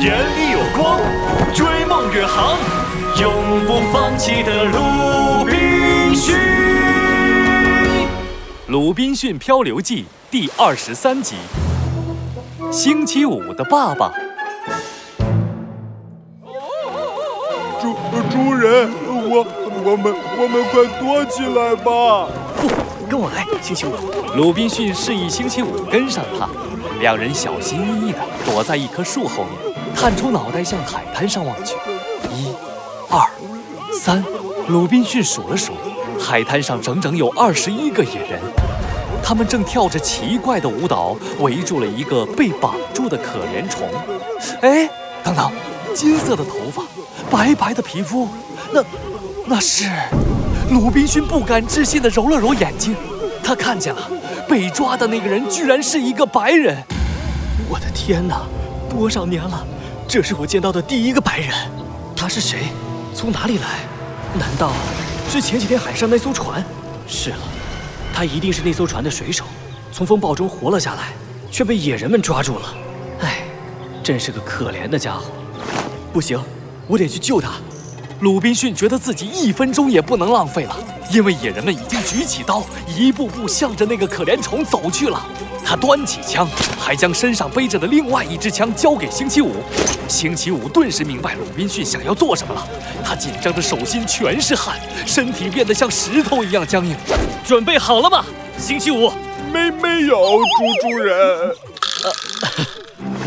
眼里有光，追梦远航，永不放弃的鲁滨逊。《鲁滨逊漂流记》第二十三集：星期五的爸爸。主主人，我我们我们快躲起来吧！不，跟我来，星期五。鲁滨逊示意星期五跟上他，两人小心翼翼地躲在一棵树后面，探出脑袋向海滩上望去。一、二、三，鲁滨逊数了数，海滩上整整有二十一个野人，他们正跳着奇怪的舞蹈，围住了一个被绑住的可怜虫。哎，等等，金色的头发，白白的皮肤，那那是……鲁滨逊不敢置信地揉了揉眼睛。他看见了，被抓的那个人居然是一个白人！我的天哪，多少年了，这是我见到的第一个白人。他是谁？从哪里来？难道是前几天海上那艘船？是了，他一定是那艘船的水手，从风暴中活了下来，却被野人们抓住了。唉，真是个可怜的家伙。不行，我得去救他。鲁滨逊觉得自己一分钟也不能浪费了，因为野人们已经举起刀，一步步向着那个可怜虫走去了。他端起枪，还将身上背着的另外一支枪交给星期五。星期五顿时明白鲁滨逊想要做什么了，他紧张的手心全是汗，身体变得像石头一样僵硬。准备好了吗，星期五？没没有，猪猪人。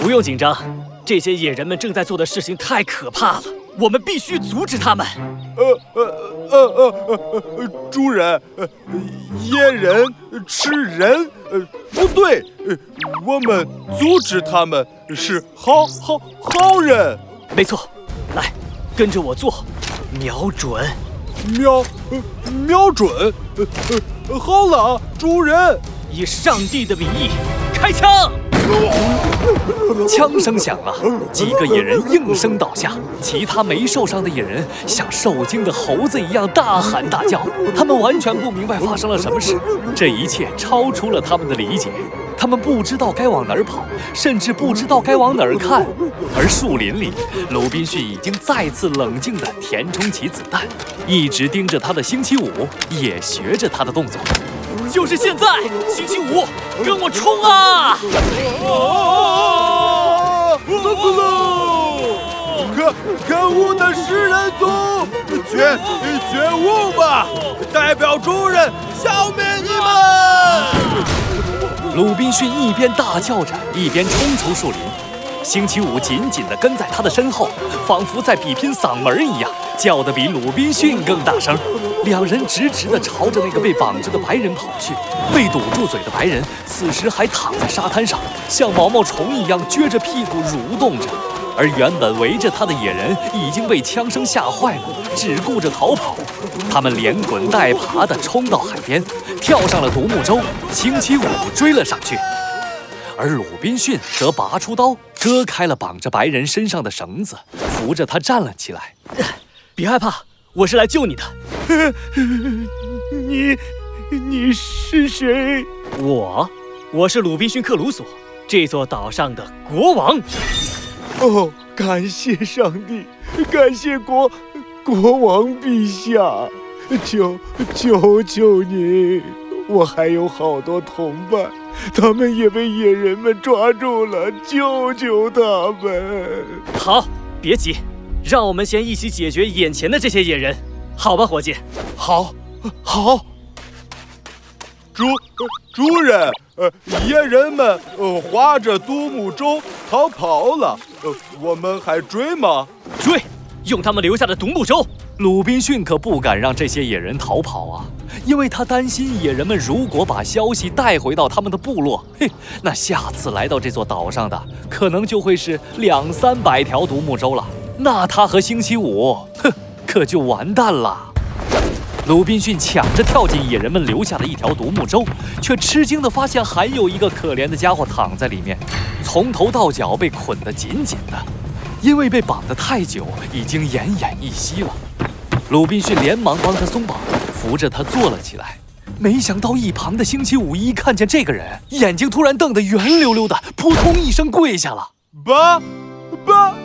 不用紧张，这些野人们正在做的事情太可怕了。我们必须阻止他们。呃呃呃呃呃，主人，野人吃人，呃，不对，呃我们阻止他们是好好好人。没错，来，跟着我做，瞄准，瞄，瞄准，呃呃好了，主人，以上帝的名义，开枪。枪声响了，几个野人应声倒下，其他没受伤的野人像受惊的猴子一样大喊大叫。他们完全不明白发生了什么事，这一切超出了他们的理解。他们不知道该往哪儿跑，甚至不知道该往哪儿看。而树林里，鲁滨逊已经再次冷静地填充起子弹，一直盯着他的星期五，也学着他的动作。就是现在，星期五，跟我冲啊！可恶的食人族，觉觉悟吧！代表主人消灭你们！鲁滨逊一边大叫着，一边冲出树林。星期五紧紧地跟在他的身后，仿佛在比拼嗓门一样，叫得比鲁滨逊更大声。两人直直地朝着那个被绑着的白人跑去。被堵住嘴的白人此时还躺在沙滩上，像毛毛虫一样撅着屁股蠕动着。而原本围着他的野人已经被枪声吓坏了，只顾着逃跑。他们连滚带爬地冲到海边，跳上了独木舟。星期五追了上去，而鲁滨逊则拔出刀，割开了绑着白人身上的绳子，扶着他站了起来。别害怕，我是来救你的。你，你是谁？我，我是鲁滨逊克鲁索，这座岛上的国王。哦，感谢上帝，感谢国国王陛下，求求求你，我还有好多同伴，他们也被野人们抓住了，救救他们！好，别急，让我们先一起解决眼前的这些野人，好吧，伙计？好，好。主主人，呃，野人们呃划着独木舟逃跑了，呃，我们还追吗？追，用他们留下的独木舟。鲁滨逊可不敢让这些野人逃跑啊，因为他担心野人们如果把消息带回到他们的部落，嘿，那下次来到这座岛上的可能就会是两三百条独木舟了，那他和星期五，哼，可就完蛋了。鲁滨逊抢着跳进野人们留下的一条独木舟，却吃惊地发现还有一个可怜的家伙躺在里面，从头到脚被捆得紧紧的，因为被绑得太久，已经奄奄一息了。鲁滨逊连忙帮他松绑，扶着他坐了起来。没想到一旁的星期五一看见这个人，眼睛突然瞪得圆溜溜的，扑通一声跪下了。爸，爸。